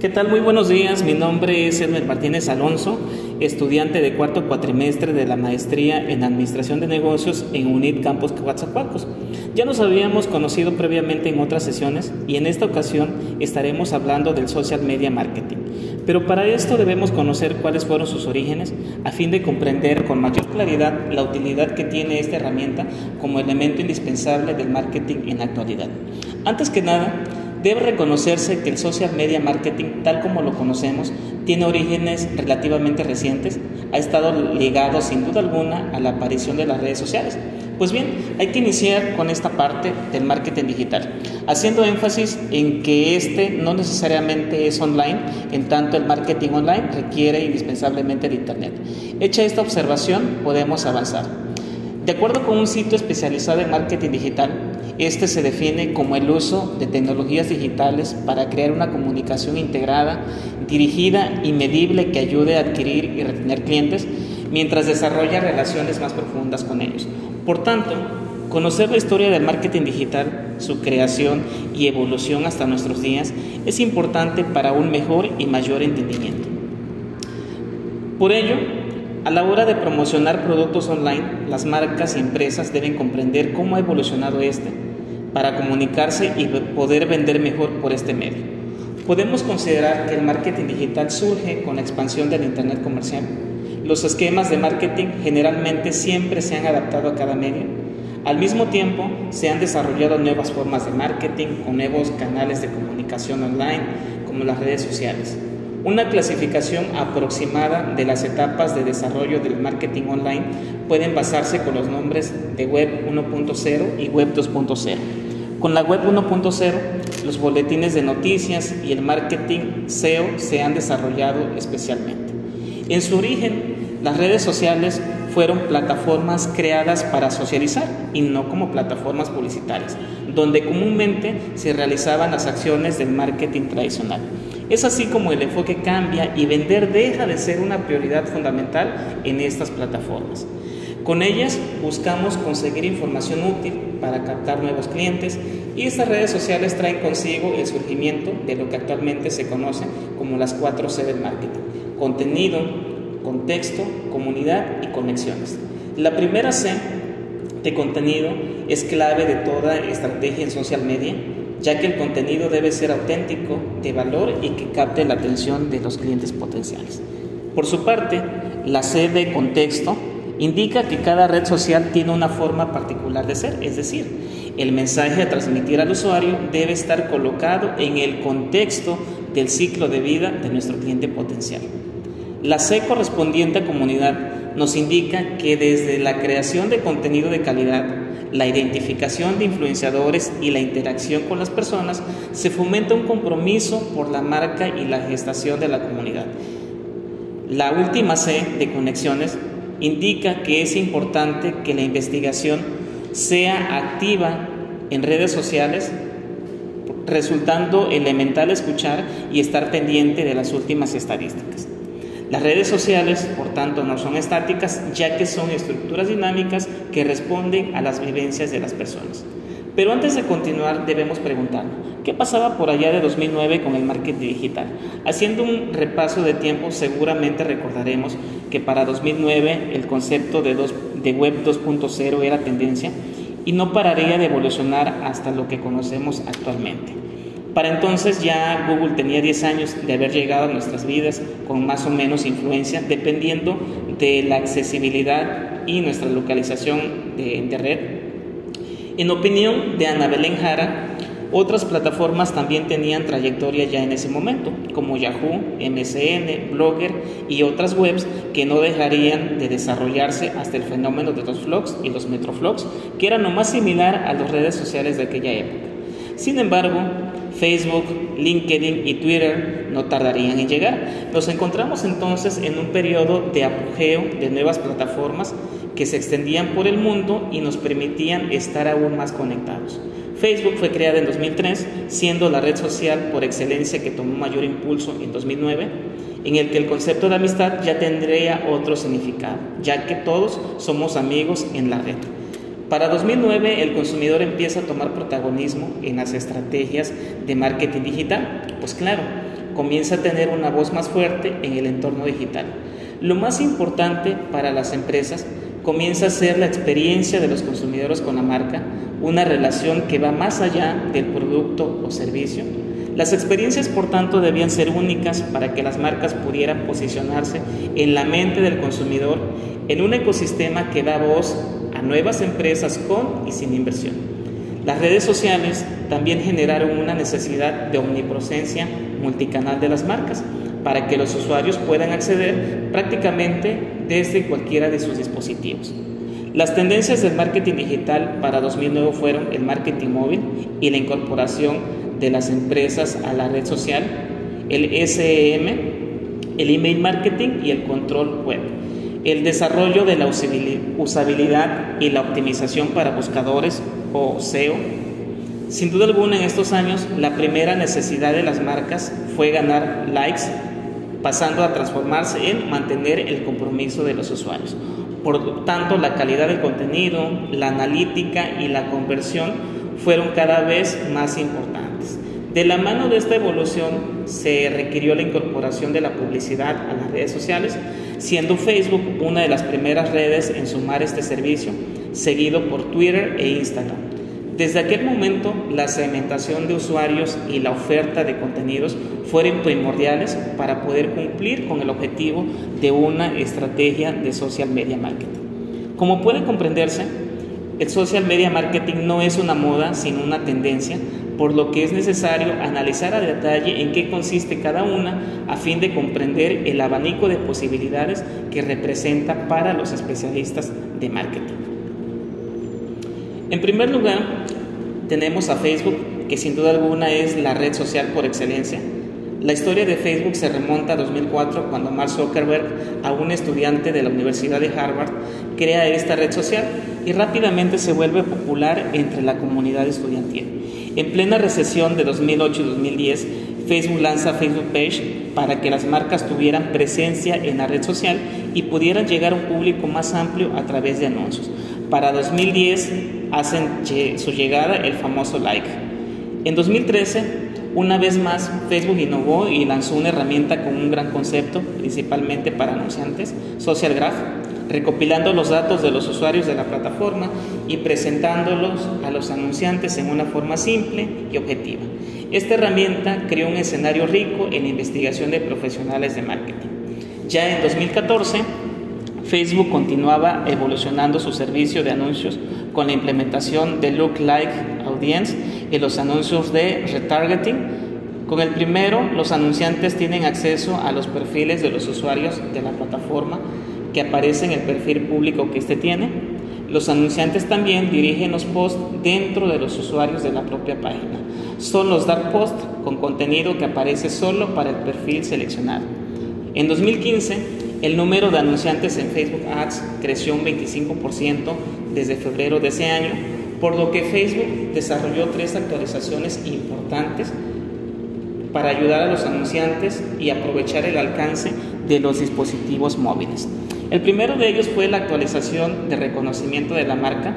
¿Qué tal? Muy buenos días. Mi nombre es Edmer Martínez Alonso, estudiante de cuarto cuatrimestre de la maestría en Administración de Negocios en UNIT Campus Coatzacoalcos. Ya nos habíamos conocido previamente en otras sesiones y en esta ocasión estaremos hablando del social media marketing. Pero para esto debemos conocer cuáles fueron sus orígenes a fin de comprender con mayor claridad la utilidad que tiene esta herramienta como elemento indispensable del marketing en la actualidad. Antes que nada, Debe reconocerse que el social media marketing, tal como lo conocemos, tiene orígenes relativamente recientes, ha estado ligado sin duda alguna a la aparición de las redes sociales. Pues bien, hay que iniciar con esta parte del marketing digital, haciendo énfasis en que este no necesariamente es online, en tanto el marketing online requiere indispensablemente de Internet. Hecha esta observación, podemos avanzar. De acuerdo con un sitio especializado en marketing digital, este se define como el uso de tecnologías digitales para crear una comunicación integrada, dirigida y medible que ayude a adquirir y retener clientes mientras desarrolla relaciones más profundas con ellos. Por tanto, conocer la historia del marketing digital, su creación y evolución hasta nuestros días es importante para un mejor y mayor entendimiento. Por ello, a la hora de promocionar productos online, las marcas y empresas deben comprender cómo ha evolucionado este para comunicarse y poder vender mejor por este medio. Podemos considerar que el marketing digital surge con la expansión del Internet comercial. Los esquemas de marketing generalmente siempre se han adaptado a cada medio. Al mismo tiempo, se han desarrollado nuevas formas de marketing con nuevos canales de comunicación online, como las redes sociales. Una clasificación aproximada de las etapas de desarrollo del marketing online pueden basarse con los nombres de Web 1.0 y Web 2.0. Con la Web 1.0, los boletines de noticias y el marketing SEO se han desarrollado especialmente. En su origen, las redes sociales fueron plataformas creadas para socializar y no como plataformas publicitarias, donde comúnmente se realizaban las acciones del marketing tradicional. Es así como el enfoque cambia y vender deja de ser una prioridad fundamental en estas plataformas. Con ellas buscamos conseguir información útil para captar nuevos clientes y estas redes sociales traen consigo el surgimiento de lo que actualmente se conoce como las cuatro C del marketing. Contenido, contexto, comunidad y conexiones. La primera C de contenido es clave de toda estrategia en social media ya que el contenido debe ser auténtico, de valor y que capte la atención de los clientes potenciales. Por su parte, la C de contexto indica que cada red social tiene una forma particular de ser, es decir, el mensaje a transmitir al usuario debe estar colocado en el contexto del ciclo de vida de nuestro cliente potencial. La C correspondiente a comunidad nos indica que desde la creación de contenido de calidad, la identificación de influenciadores y la interacción con las personas, se fomenta un compromiso por la marca y la gestación de la comunidad. La última C de conexiones indica que es importante que la investigación sea activa en redes sociales, resultando elemental escuchar y estar pendiente de las últimas estadísticas. Las redes sociales, por tanto, no son estáticas, ya que son estructuras dinámicas que responden a las vivencias de las personas. Pero antes de continuar, debemos preguntarnos, ¿qué pasaba por allá de 2009 con el marketing digital? Haciendo un repaso de tiempo, seguramente recordaremos que para 2009 el concepto de, de Web 2.0 era tendencia y no pararía de evolucionar hasta lo que conocemos actualmente. Para entonces ya Google tenía 10 años de haber llegado a nuestras vidas con más o menos influencia, dependiendo de la accesibilidad y nuestra localización de, red. En opinión de Ana Belén Jara, otras plataformas también tenían trayectoria ya en ese momento, como Yahoo, MSN, Blogger y otras webs que no dejarían de desarrollarse hasta el fenómeno de los vlogs y los metroflogs, que eran lo más similar a las redes sociales de aquella época. Sin embargo, Facebook, LinkedIn y Twitter no tardarían en llegar. Nos encontramos entonces en un periodo de apogeo de nuevas plataformas que se extendían por el mundo y nos permitían estar aún más conectados. Facebook fue creada en 2003, siendo la red social por excelencia que tomó mayor impulso en 2009, en el que el concepto de amistad ya tendría otro significado, ya que todos somos amigos en la red. Para 2009 el consumidor empieza a tomar protagonismo en las estrategias de marketing digital. Pues claro, comienza a tener una voz más fuerte en el entorno digital. Lo más importante para las empresas comienza a ser la experiencia de los consumidores con la marca, una relación que va más allá del producto o servicio. Las experiencias, por tanto, debían ser únicas para que las marcas pudieran posicionarse en la mente del consumidor en un ecosistema que da voz a nuevas empresas con y sin inversión. Las redes sociales también generaron una necesidad de omnipresencia multicanal de las marcas para que los usuarios puedan acceder prácticamente desde cualquiera de sus dispositivos. Las tendencias del marketing digital para 2009 fueron el marketing móvil y la incorporación de las empresas a la red social, el SEM, el email marketing y el control web, el desarrollo de la usabilidad y la optimización para buscadores o SEO. Sin duda alguna en estos años la primera necesidad de las marcas fue ganar likes, pasando a transformarse en mantener el compromiso de los usuarios. Por tanto, la calidad del contenido, la analítica y la conversión fueron cada vez más importantes. De la mano de esta evolución se requirió la incorporación de la publicidad a las redes sociales, siendo Facebook una de las primeras redes en sumar este servicio, seguido por Twitter e Instagram. Desde aquel momento, la segmentación de usuarios y la oferta de contenidos fueron primordiales para poder cumplir con el objetivo de una estrategia de social media marketing. Como puede comprenderse, el social media marketing no es una moda, sino una tendencia, por lo que es necesario analizar a detalle en qué consiste cada una a fin de comprender el abanico de posibilidades que representa para los especialistas de marketing. En primer lugar, tenemos a Facebook, que sin duda alguna es la red social por excelencia, la historia de Facebook se remonta a 2004 cuando Mark Zuckerberg, a un estudiante de la Universidad de Harvard, crea esta red social y rápidamente se vuelve popular entre la comunidad estudiantil. En plena recesión de 2008 y 2010, Facebook lanza Facebook Page para que las marcas tuvieran presencia en la red social y pudieran llegar a un público más amplio a través de anuncios. Para 2010 hacen su llegada el famoso like. En 2013 una vez más, Facebook innovó y lanzó una herramienta con un gran concepto, principalmente para anunciantes, Social Graph, recopilando los datos de los usuarios de la plataforma y presentándolos a los anunciantes en una forma simple y objetiva. Esta herramienta creó un escenario rico en investigación de profesionales de marketing. Ya en 2014, Facebook continuaba evolucionando su servicio de anuncios con la implementación de Look Like Audience y los anuncios de retargeting. Con el primero, los anunciantes tienen acceso a los perfiles de los usuarios de la plataforma que aparece en el perfil público que éste tiene. Los anunciantes también dirigen los posts dentro de los usuarios de la propia página. Son los dark posts con contenido que aparece solo para el perfil seleccionado. En 2015, el número de anunciantes en Facebook Ads creció un 25% desde febrero de ese año, por lo que Facebook desarrolló tres actualizaciones importantes para ayudar a los anunciantes y aprovechar el alcance de los dispositivos móviles. El primero de ellos fue la actualización de reconocimiento de la marca.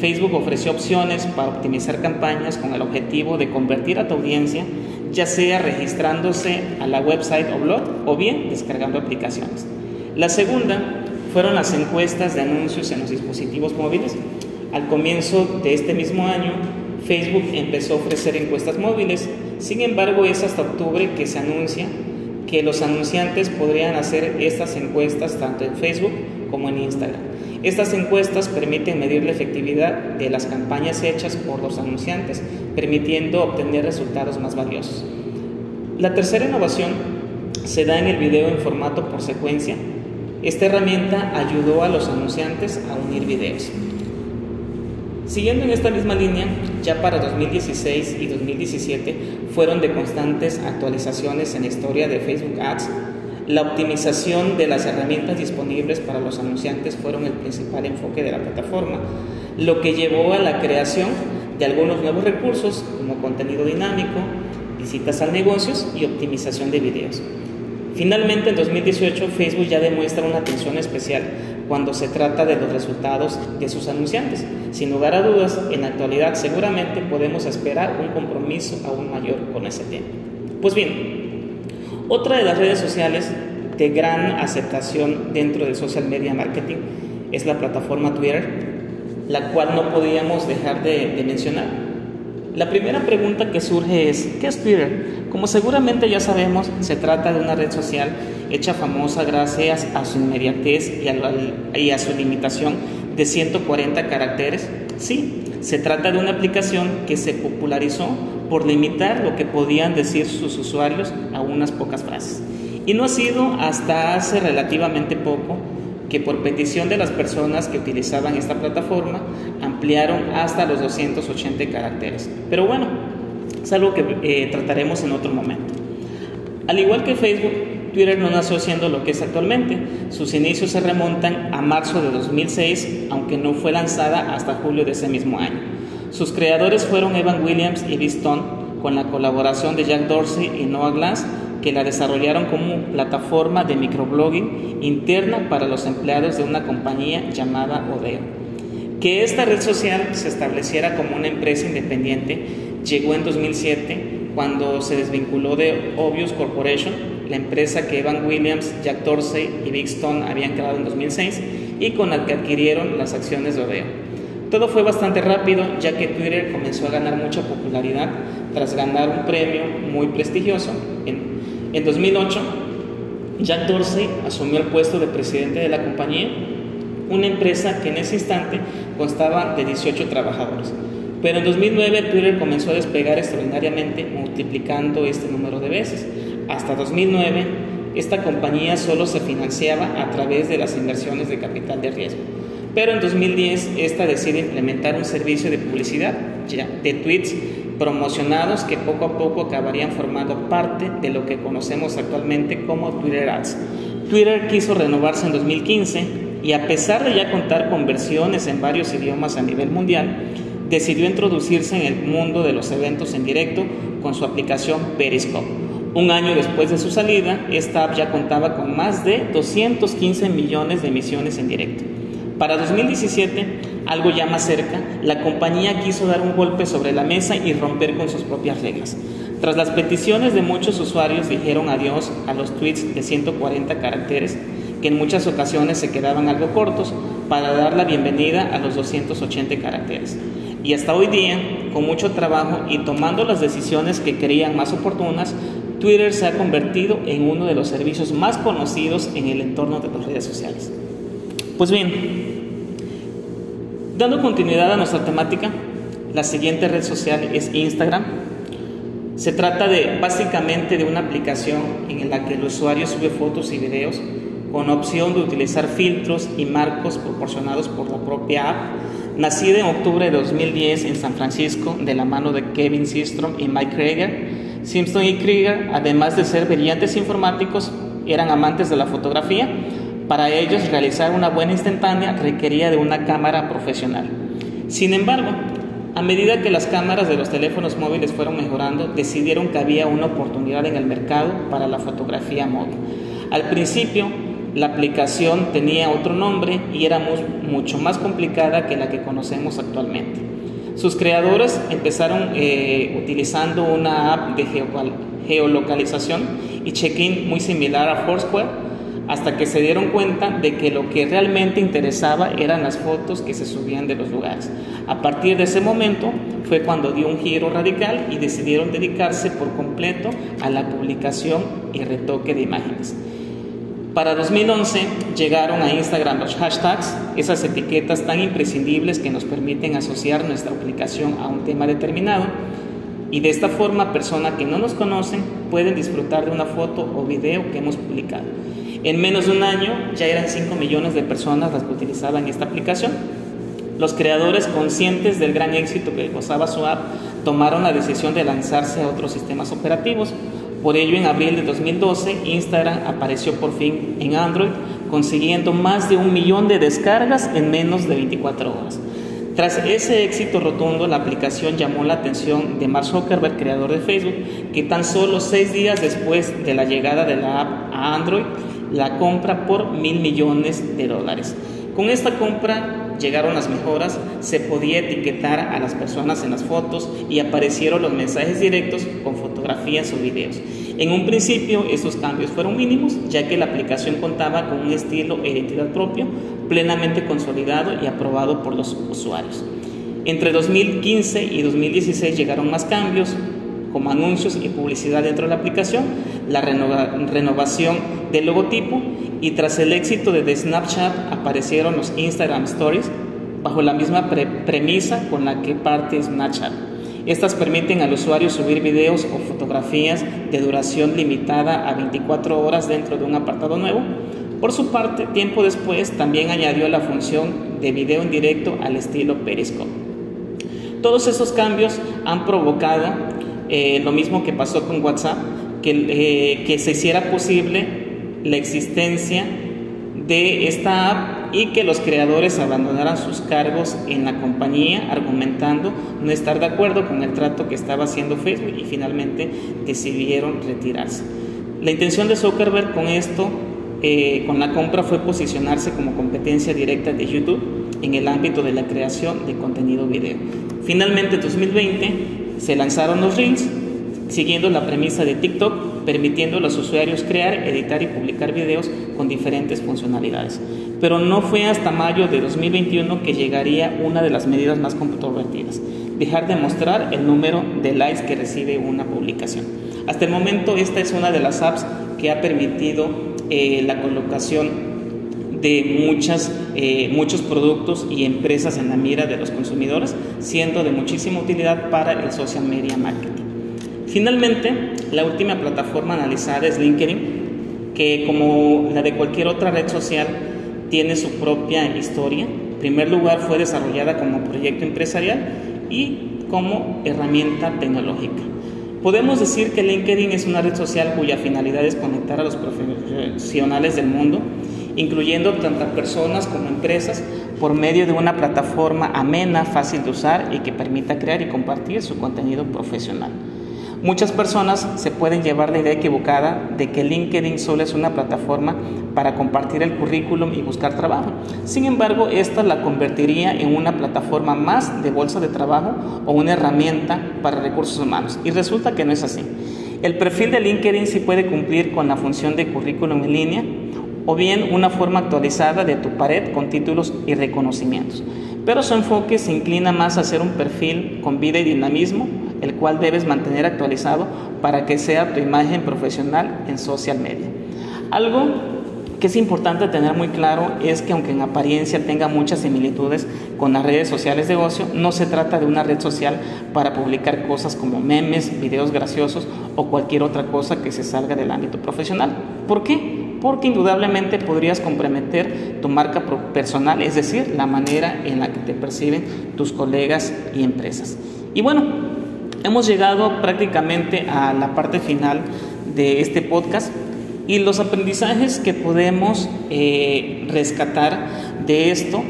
Facebook ofreció opciones para optimizar campañas con el objetivo de convertir a tu audiencia ya sea registrándose a la website o blog o bien descargando aplicaciones. La segunda fueron las encuestas de anuncios en los dispositivos móviles. Al comienzo de este mismo año, Facebook empezó a ofrecer encuestas móviles, sin embargo es hasta octubre que se anuncia que los anunciantes podrían hacer estas encuestas tanto en Facebook como en Instagram. Estas encuestas permiten medir la efectividad de las campañas hechas por los anunciantes, permitiendo obtener resultados más valiosos. La tercera innovación se da en el video en formato por secuencia. Esta herramienta ayudó a los anunciantes a unir videos. Siguiendo en esta misma línea, ya para 2016 y 2017 fueron de constantes actualizaciones en la historia de Facebook Ads la optimización de las herramientas disponibles para los anunciantes fueron el principal enfoque de la plataforma, lo que llevó a la creación de algunos nuevos recursos como contenido dinámico, visitas al negocios y optimización de videos. Finalmente, en 2018, Facebook ya demuestra una atención especial cuando se trata de los resultados de sus anunciantes. Sin lugar a dudas, en la actualidad seguramente podemos esperar un compromiso aún mayor con ese tema. Pues bien, Otra de las redes sociales de gran aceptación dentro del social media marketing es la plataforma Twitter, la cual no podíamos dejar de, de mencionar la primera pregunta que surge es, ¿qué es Twitter? Como seguramente ya sabemos, se trata de una red social hecha famosa gracias a su inmediatez y a, su limitación de 140 caracteres. Sí, se trata de una aplicación que se popularizó por limitar lo que podían decir sus usuarios a unas pocas frases. Y no ha sido hasta hace relativamente poco que por petición de las personas que utilizaban esta plataforma ampliaron hasta los 280 caracteres. Pero bueno, es algo que eh, trataremos en otro momento. Al igual que Facebook, Twitter no nació siendo lo que es actualmente. Sus inicios se remontan a marzo de 2006, aunque no fue lanzada hasta julio de ese mismo año. Sus creadores fueron Evan Williams y Bill con la colaboración de Jack Dorsey y Noah Glass, que la desarrollaron como plataforma de microblogging interna para los empleados de una compañía llamada Odeo. Que esta red social se estableciera como una empresa independiente llegó en 2007 cuando se desvinculó de Obvious Corporation, la empresa que Evan Williams, Jack Dorsey y Big Stone habían creado en 2006 y con la que adquirieron las acciones de Odeo. Todo fue bastante rápido ya que Twitter comenzó a ganar mucha popularidad tras ganar un premio muy prestigioso en en 2008, Jack Dorsey asumió el puesto de presidente de la compañía, una empresa que en ese instante constaba de 18 trabajadores. Pero en 2009 Twitter comenzó a despegar extraordinariamente, multiplicando este número de veces. Hasta 2009, esta compañía solo se financiaba a través de las inversiones de capital de riesgo. Pero en 2010, esta decide implementar un servicio de publicidad de tweets promocionados que poco a poco acabarían formando parte de lo que conocemos actualmente como Twitter Ads. Twitter quiso renovarse en 2015 y a pesar de ya contar con versiones en varios idiomas a nivel mundial, decidió introducirse en el mundo de los eventos en directo con su aplicación Periscope. Un año después de su salida, esta app ya contaba con más de 215 millones de emisiones en directo. Para 2017, algo ya más cerca, la compañía quiso dar un golpe sobre la mesa y romper con sus propias reglas. Tras las peticiones de muchos usuarios dijeron adiós a los tweets de 140 caracteres, que en muchas ocasiones se quedaban algo cortos, para dar la bienvenida a los 280 caracteres. Y hasta hoy día, con mucho trabajo y tomando las decisiones que creían más oportunas, Twitter se ha convertido en uno de los servicios más conocidos en el entorno de las redes sociales. Pues bien, dando continuidad a nuestra temática, la siguiente red social es Instagram. Se trata de básicamente de una aplicación en la que el usuario sube fotos y videos con opción de utilizar filtros y marcos proporcionados por la propia app. Nacida en octubre de 2010 en San Francisco de la mano de Kevin Systrom y Mike Krieger, Simpson y Krieger, además de ser brillantes informáticos, eran amantes de la fotografía para ellos, realizar una buena instantánea requería de una cámara profesional. Sin embargo, a medida que las cámaras de los teléfonos móviles fueron mejorando, decidieron que había una oportunidad en el mercado para la fotografía móvil. Al principio, la aplicación tenía otro nombre y era mucho más complicada que la que conocemos actualmente. Sus creadores empezaron eh, utilizando una app de geolocalización y check-in muy similar a Foursquare hasta que se dieron cuenta de que lo que realmente interesaba eran las fotos que se subían de los lugares. A partir de ese momento fue cuando dio un giro radical y decidieron dedicarse por completo a la publicación y retoque de imágenes. Para 2011 llegaron a Instagram los hashtags, esas etiquetas tan imprescindibles que nos permiten asociar nuestra aplicación a un tema determinado y de esta forma personas que no nos conocen pueden disfrutar de una foto o video que hemos publicado. En menos de un año ya eran 5 millones de personas las que utilizaban esta aplicación. Los creadores, conscientes del gran éxito que gozaba su app, tomaron la decisión de lanzarse a otros sistemas operativos. Por ello, en abril de 2012, Instagram apareció por fin en Android, consiguiendo más de un millón de descargas en menos de 24 horas. Tras ese éxito rotundo, la aplicación llamó la atención de Mark Zuckerberg, creador de Facebook, que tan solo seis días después de la llegada de la app a Android, la compra por mil millones de dólares. Con esta compra llegaron las mejoras, se podía etiquetar a las personas en las fotos y aparecieron los mensajes directos con fotografías o videos. En un principio estos cambios fueron mínimos, ya que la aplicación contaba con un estilo e identidad propio, plenamente consolidado y aprobado por los usuarios. Entre 2015 y 2016 llegaron más cambios, como anuncios y publicidad dentro de la aplicación, la renovación del logotipo y tras el éxito de Snapchat aparecieron los Instagram Stories bajo la misma premisa con la que parte Snapchat. Estas permiten al usuario subir videos o fotografías de duración limitada a 24 horas dentro de un apartado nuevo. Por su parte, tiempo después también añadió la función de video en directo al estilo Periscope. Todos esos cambios han provocado eh, lo mismo que pasó con WhatsApp, que, eh, que se hiciera posible la existencia de esta app y que los creadores abandonaran sus cargos en la compañía argumentando no estar de acuerdo con el trato que estaba haciendo Facebook y finalmente decidieron retirarse. La intención de Zuckerberg con esto, eh, con la compra, fue posicionarse como competencia directa de YouTube en el ámbito de la creación de contenido video. Finalmente, en 2020, se lanzaron los Reels, siguiendo la premisa de TikTok, permitiendo a los usuarios crear, editar y publicar videos con diferentes funcionalidades. Pero no fue hasta mayo de 2021 que llegaría una de las medidas más controvertidas, dejar de mostrar el número de likes que recibe una publicación. Hasta el momento esta es una de las apps que ha permitido eh, la colocación de muchas, eh, muchos productos y empresas en la mira de los consumidores, siendo de muchísima utilidad para el social media marketing. Finalmente, la última plataforma analizada es LinkedIn, que como la de cualquier otra red social tiene su propia historia. En primer lugar, fue desarrollada como proyecto empresarial y como herramienta tecnológica. Podemos decir que LinkedIn es una red social cuya finalidad es conectar a los profesionales del mundo incluyendo tanto personas como empresas, por medio de una plataforma amena, fácil de usar y que permita crear y compartir su contenido profesional. Muchas personas se pueden llevar la idea equivocada de que LinkedIn solo es una plataforma para compartir el currículum y buscar trabajo. Sin embargo, esta la convertiría en una plataforma más de bolsa de trabajo o una herramienta para recursos humanos. Y resulta que no es así. El perfil de LinkedIn sí puede cumplir con la función de currículum en línea, o bien una forma actualizada de tu pared con títulos y reconocimientos. Pero su enfoque se inclina más a ser un perfil con vida y dinamismo, el cual debes mantener actualizado para que sea tu imagen profesional en social media. Algo que es importante tener muy claro es que aunque en apariencia tenga muchas similitudes con las redes sociales de ocio, no se trata de una red social para publicar cosas como memes, videos graciosos o cualquier otra cosa que se salga del ámbito profesional. ¿Por qué? Porque indudablemente podrías comprometer tu marca personal, es decir, la manera en la que te perciben tus colegas y empresas. Y bueno, hemos llegado prácticamente a la parte final de este podcast y los aprendizajes que podemos eh, rescatar de esto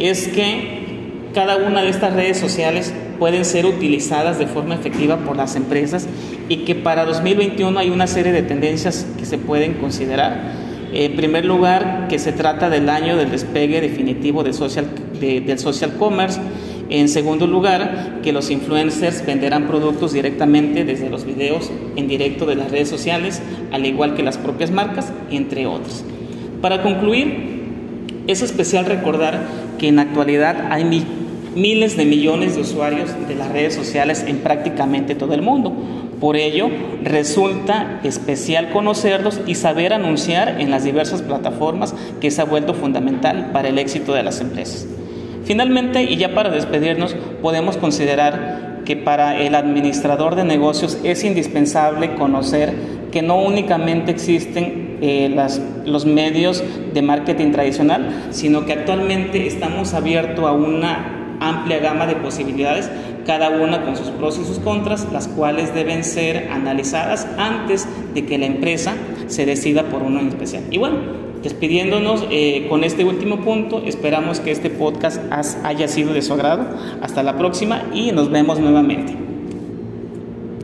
es que cada una de estas redes sociales pueden ser utilizadas de forma efectiva por las empresas y que para 2021 hay una serie de tendencias que se pueden considerar. En primer lugar, que se trata del año del despegue definitivo del social, del social commerce. En segundo lugar, que los influencers venderán productos directamente desde los videos en directo de las redes sociales, al igual que las propias marcas, entre otros. Para concluir, es especial recordar que en la actualidad hay miles de millones de usuarios de las redes sociales en prácticamente todo el mundo. Por ello, resulta especial conocerlos y saber anunciar en las diversas plataformas que se ha vuelto fundamental para el éxito de las empresas. Finalmente, y ya para despedirnos, podemos considerar que para el administrador de negocios es indispensable conocer que no únicamente existen eh, los medios de marketing tradicional, sino que actualmente estamos abiertos a una amplia gama de posibilidades, cada una con sus pros y sus contras, las cuales deben ser analizadas antes de que la empresa se decida por uno en especial. Y bueno, despidiéndonos eh, con este último punto, esperamos que este podcast haya sido de su agrado. Hasta la próxima y nos vemos nuevamente.